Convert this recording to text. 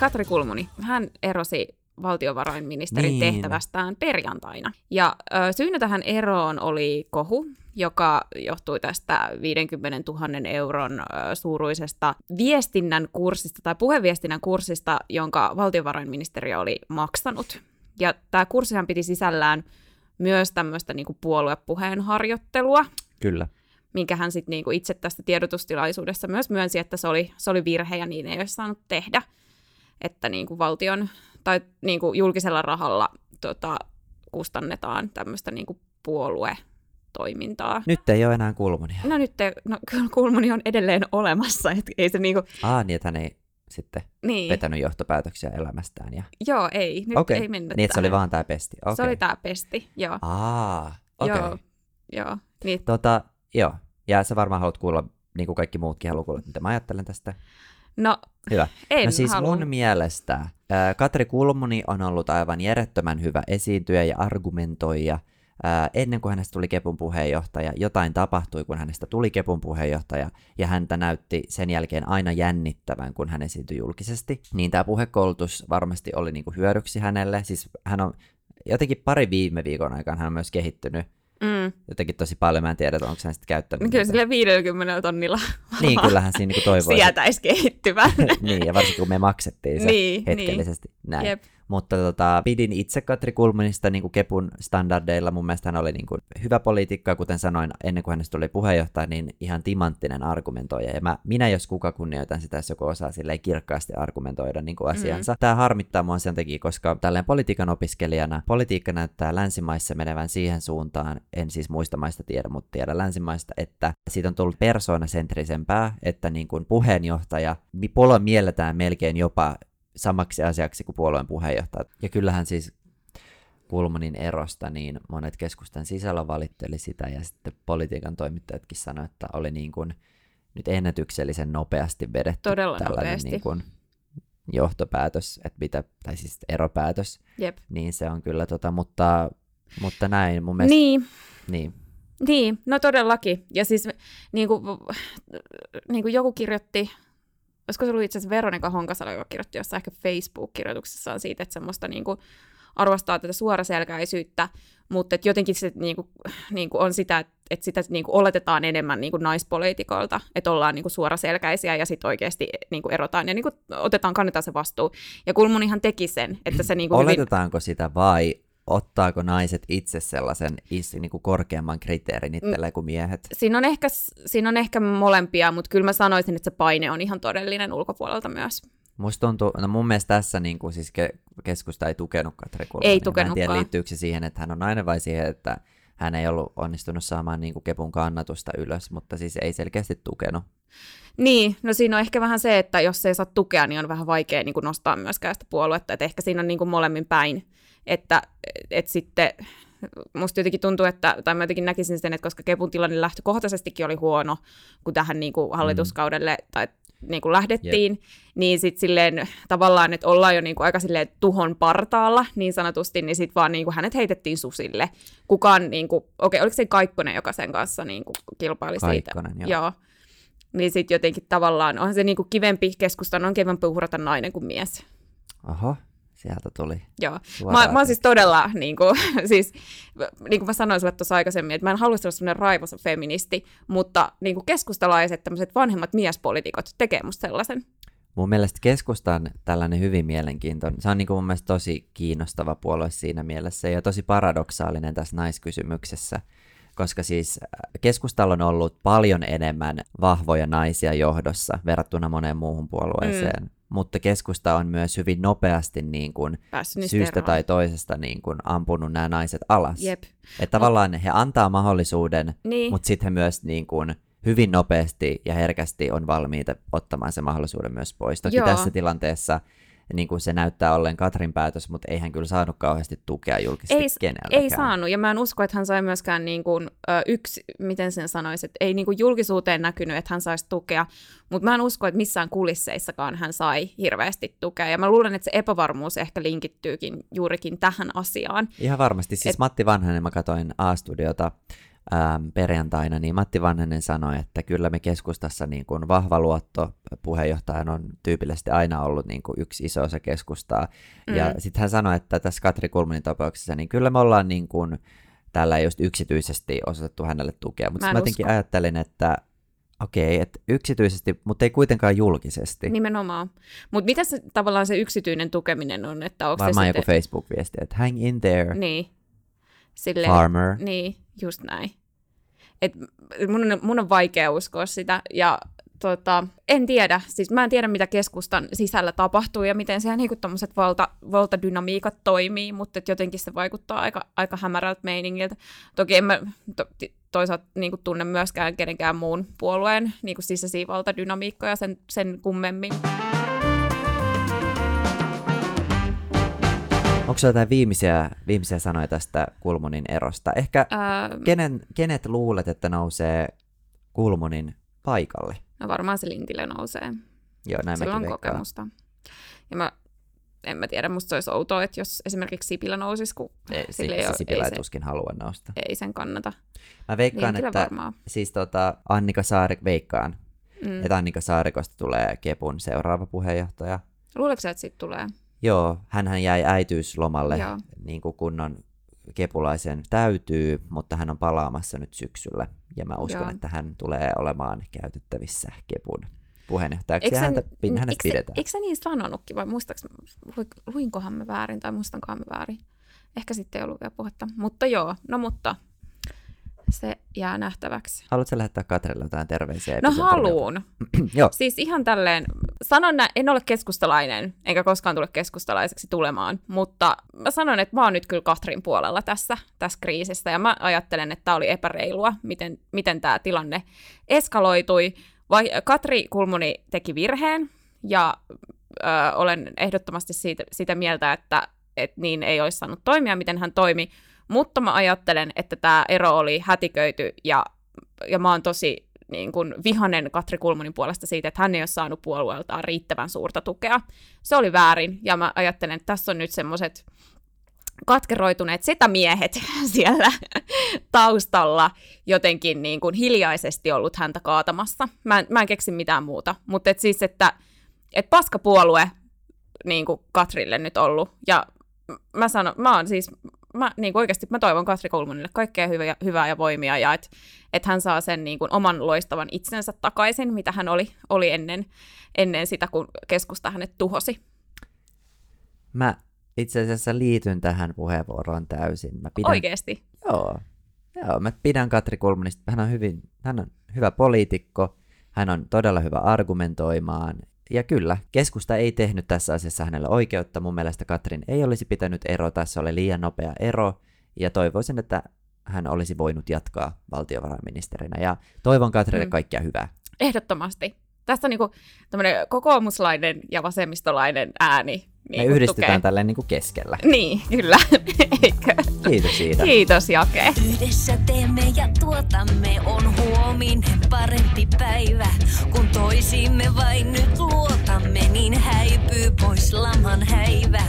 Katri Kulmuni, hän erosi valtiovarainministerin Niin. tehtävästään perjantaina. Ja ö, syynä tähän eroon oli kohu, joka johtui tästä 50 000 euron ö, suuruisesta viestinnän kurssista tai puheviestinnän kurssista, jonka valtiovarainministeriö oli maksanut. Ja tämä kurssihan piti sisällään myös tämmöistä niinku puoluepuheen harjoittelua, Kyllä. minkä hän sitten niinku itse tästä tiedotustilaisuudessa myös myönsi, että se oli, se oli virhe ja niin ei olisi saanut tehdä. Että niinku valtion tai niinku julkisella rahalla tota, kustannetaan tämmöistä niinku puoluetoimintaa. Nyt ei ole enää kulmonia. No nyt, te, no kyllä Kulmuni on edelleen olemassa, että ei se niinku, Aa, niin että hän ei sitten niin, vetänyt johtopäätöksiä elämästään. Ja... joo ei, nyt Okei, ei mennyt niin että se oli vaan tämä pesti. Okay. Se oli tämä pesti, joo, Aa, okei. joo, Okay. joo. Niin, Tota, joo. Ja sä varmaan haluat kuulla, niin kuin kaikki muutkin haluaa kuulla, mitä mä ajattelen tästä. No Hyvä. en no siis halua. mun mielestä Katri Kulmuni on ollut aivan järjettömän hyvä esiintyjä ja argumentoija. Ennen kuin hänestä tuli Kepun puheenjohtaja, jotain tapahtui, kun hänestä tuli Kepun puheenjohtaja, ja häntä näytti sen jälkeen aina jännittävän, kun hän esiintyi julkisesti. Niin tämä puhekoulutus varmasti oli niinku hyödyksi hänelle. Siis hän on jotenkin pari viime viikon aikana hän on myös kehittynyt Mm. Jotenkin tosi paljon. Mä en tiedä, onko hän sitten käyttänyt. Kyllä niitä. sille 50 tonnilla Niin, kyllähän siinä niinku toivoisi. sietäisi kehittyvän. niin, ja varsinkin kun me maksettiin se Niin, hetkellisesti. Näin. Jep. Mutta tota, pidin itse Katri Kulmunista niin kuin Kepun standardeilla. Mun mielestä hän oli niin kuin hyvä poliitikko, kuten sanoin, ennen kuin hänestä tuli puheenjohtaja, niin ihan timanttinen argumentoija. Ja mä, minä, jos kuka kunnioitan sitä, jos joku osaa silleen kirkkaasti argumentoida niin kuin asiansa. Mm. Tämä harmittaa mua sen takia, koska tälleen politiikan opiskelijana politiikka näyttää länsimaissa menevän siihen suuntaan, en siis muista maista tiedä, mutta tiedä länsimaista, että siitä on tullut persoonasentrisempää, että niin kuin puheenjohtaja, mi- puolue mielletään melkein jopa samaksi asiaksi kuin puolueen puheenjohtaja. Ja kyllähän siis Kulmanin erosta, niin monet keskustan sisällä valitteli sitä, ja sitten politiikan toimittajatkin sanoivat, että oli niin kuin nyt ennätyksellisen nopeasti vedetty Todella tällainen nopeasti. niin kuin johtopäätös, että mitä, tai siis eropäätös, Jep. niin se on kyllä tota, mutta, mutta näin mun mielestä, Niin, niin. niin, no todellakin. Ja siis niin kuin, niin kuin joku kirjoitti, olisiko se ollut itse asiassa Veronika Honkasalo, joka kirjoitti jossain ehkä Facebook-kirjoituksessaan siitä, että semmoista niin kuin, arvostaa tätä suoraselkäisyyttä, mutta että jotenkin se niin kuin, niin kuin on sitä, että että sitä niin kuin oletetaan enemmän niin kuin naispoliitikolta, että ollaan niin kuin suoraselkäisiä ja sitten oikeasti niin kuin erotaan ja niin kuin otetaan, kannetaan se vastuu. Ja Kulmunihan teki sen, että se niin kuin hyvin... Oletetaanko sitä vai ottaako naiset itse sellaisen is, niin kuin korkeamman kriteerin itselleen kuin miehet? Siinä on, ehkä, siinä on ehkä molempia, mutta kyllä mä sanoisin, että se paine on ihan todellinen ulkopuolelta myös. Musta tuntuu, no mun mielestä tässä niin kuin siis ke, keskusta ei tukenut Katri Kulmania. Ei Mä en tiedä, tukenutkaan. liittyykö se siihen, että hän on nainen vai siihen, että hän ei ollut onnistunut saamaan niin kuin Kepun kannatusta ylös, mutta siis ei selkeästi tukenut. Niin, no siinä on ehkä vähän se, että jos ei saa tukea, niin on vähän vaikea niin kuin nostaa myöskään sitä puoluetta, että ehkä siinä on niin kuin molemmin päin, että et sitten musta jotenkin tuntuu, että, tai mä jotenkin näkisin sen, että koska Kepun tilanne lähtökohtaisestikin oli huono, kun tähän niin kuin hallituskaudelle tai niin kuin lähdettiin, yep. niin sitten silleen tavallaan, että ollaan jo niin kuin aika silleen tuhon partaalla niin sanotusti, niin sitten vaan niin kuin hänet heitettiin susille. Kukaan, niin kuin, okei, oliko se Kaikkonen, joka sen kanssa niin kuin kilpaili Kaikkonen, siitä? joo. joo. Niin sitten jotenkin tavallaan, onhan se niin kuin kivempi, keskustan on kivempi uhrata nainen kuin mies. Oho, sieltä tuli. Joo. Mä, mä oon siis todella, niin kuin, siis, niin kuin mä sanoin sulle tuossa aikaisemmin, että mä en halua olla sellainen raivoisa feministi, mutta niin kuin keskustalaiset, tämmöiset vanhemmat miespolitiikot tekee musta sellaisen. Mun mielestä keskusta on tällainen hyvin mielenkiintoinen. Se on niin kuin mun mielestä tosi kiinnostava puolue siinä mielessä ja tosi paradoksaalinen tässä naiskysymyksessä, koska siis äh, keskustalla on ollut paljon enemmän vahvoja naisia johdossa verrattuna moneen muuhun puolueeseen. Mm. Mutta keskusta on myös hyvin nopeasti niin kuin syystä eroon. tai toisesta niin kuin ampunut nämä naiset alas. Jep. Että tavallaan he antaa mahdollisuuden, Niin. mutta sitten he myös niin kuin hyvin nopeasti ja herkästi on valmiita ottamaan sen mahdollisuuden myös pois. Toki Joo. tässä tilanteessa niin kuin se näyttää ollen Katrin päätös, mutta ei hän kyllä saanut kauheasti tukea julkisesti ei, keneltäkään. ei saanut, ja mä en usko, että hän sai myöskään niin kuin, ö, yksi, miten sen sanoisi, että ei niin kuin julkisuuteen näkynyt, että hän saisi tukea, mutta mä en usko, että missään kulisseissakaan hän sai hirveästi tukea, ja mä luulen, että se epävarmuus ehkä linkittyykin juurikin tähän asiaan. Ihan varmasti. Siis Et- Matti Vanhanen, mä katsoin A-studiota äm, perjantaina, niin Matti Vanhanen sanoi, että kyllä me keskustassa niin kuin vahva luotto puheenjohtajan on tyypillisesti aina ollut niin kuin yksi iso osa keskustaa. Mm. Ja sitten hän sanoi, että tässä Katri Kulmanin tapauksessa, niin kyllä me ollaan niin kuin, tällä just yksityisesti osoitettu hänelle tukea. Mutta mä, mä jotenkin ajattelin, että Okei, okay, että yksityisesti, mutta ei kuitenkaan julkisesti. Nimenomaan. Mutta mitä se tavallaan se yksityinen tukeminen on? Että onko Varmaan se joku sitten... Facebook-viesti, että hang in there, niin. Silleen, farmer. Niin, just näin. Et mun, on, mun on vaikea uskoa sitä, ja tota, en tiedä, siis mä en tiedä mitä keskustan sisällä tapahtuu ja miten siellä niinku tommoset valta, valtadynamiikat toimii, mutta jotenkin se vaikuttaa aika, aika hämärältä meiningiltä. Toki en mä to, toisaalta niinku tunne myöskään kenenkään muun puolueen niinku sisäisiä valtadynamiikkoja sen, sen kummemmin. Onko jotain viimeisiä, viimeisiä sanoja tästä Kulmunin erosta? Ehkä ähm, kenen, kenet luulet, että nousee Kulmunin paikalle? No varmaan se Lintilä nousee. Joo, näin Sillä on veikkaan. kokemusta. Ja mä, en mä tiedä, musta se olisi outoa, että jos esimerkiksi Sipilä nousisi, kun ei, sille ei, Sipilä ei, se, tuskin halua nousta. Ei sen kannata. Mä veikkaan, Lintilä että varmaan. siis tota, Annika Saarik, veikkaan, mm. että Annika Saarikosta tulee Kepun seuraava puheenjohtaja. Luuletko että siitä tulee? Joo, hän jäi äitiyslomalle Joo. niin kuin kunnon kepulaisen täytyy, mutta hän on palaamassa nyt syksyllä. Ja mä uskon, Joo. että hän tulee olemaan käytettävissä kepun puheenjohtajaksi eikö häntä, hänestä pidetään. Eikö sä niin sanonutkin vai muistaaks, luinkohan mä väärin tai muistankohan mä väärin? Ehkä sitten ei ollut vielä puhetta. Mutta joo, no mutta se jää nähtäväksi. Haluatko lähettää Katrille jotain terveisiä? No haluun. Siis ihan tälleen, sanon, että en ole keskustalainen, enkä koskaan tule keskustalaiseksi tulemaan, mutta mä sanon, että mä oon nyt kyllä Katrin puolella tässä, tässä kriisissä, ja mä ajattelen, että tämä oli epäreilua, miten, miten tämä tilanne eskaloitui. Vai, Katri Kulmuni teki virheen, ja ö, olen ehdottomasti siitä, sitä mieltä, että et niin ei olisi saanut toimia, miten hän toimi, mutta mä ajattelen, että tämä ero oli hätiköity ja, ja mä oon tosi niin kuin vihanen Katri Kulmunin puolesta siitä, että hän ei ole saanut puolueeltaan riittävän suurta tukea. Se oli väärin ja mä ajattelen, että tässä on nyt semmoiset katkeroituneet setämiehet siellä taustalla jotenkin niin kuin hiljaisesti ollut häntä kaatamassa. Mä en, mä en keksi mitään muuta, mutta et siis, että et paskapuolue niin kuin Katrille nyt ollut. Ja mä sanon, mä oon siis, mä niin kuin oikeasti mä toivon Katri Kulmunille kaikkea hyvää, hyvää ja voimia ja että et hän saa sen niin kuin oman loistavan itsensä takaisin, mitä hän oli, oli ennen, ennen sitä, kun keskusta hänet tuhosi. Mä itse asiassa liityn tähän puheenvuoroon täysin. Mä pidän... Oikeasti? Joo. Joo, mä pidän Katri Kulmunista. Hän on, hyvin, hän on hyvä poliitikko, hän on todella hyvä argumentoimaan ja kyllä, keskusta ei tehnyt tässä asiassa hänelle oikeutta. Mun mielestä Katrin ei olisi pitänyt erota, se oli liian nopea ero, ja toivoisin, että hän olisi voinut jatkaa valtiovarainministerinä. Ja toivon Katrille mm. kaikkea hyvää. Ehdottomasti. Tässä on niinku tämmöinen kokoomuslainen ja vasemmistolainen ääni niin Me yhdistetään tukee. tälleen niin kuin keskellä. Niin, kyllä. Eikö? Kiitos siitä. Kiitos Jake. Yhdessä teemme ja tuotamme on huominen parempi päivä. Kun toisimme vain nyt luotamme, niin häipyy pois laman häivä.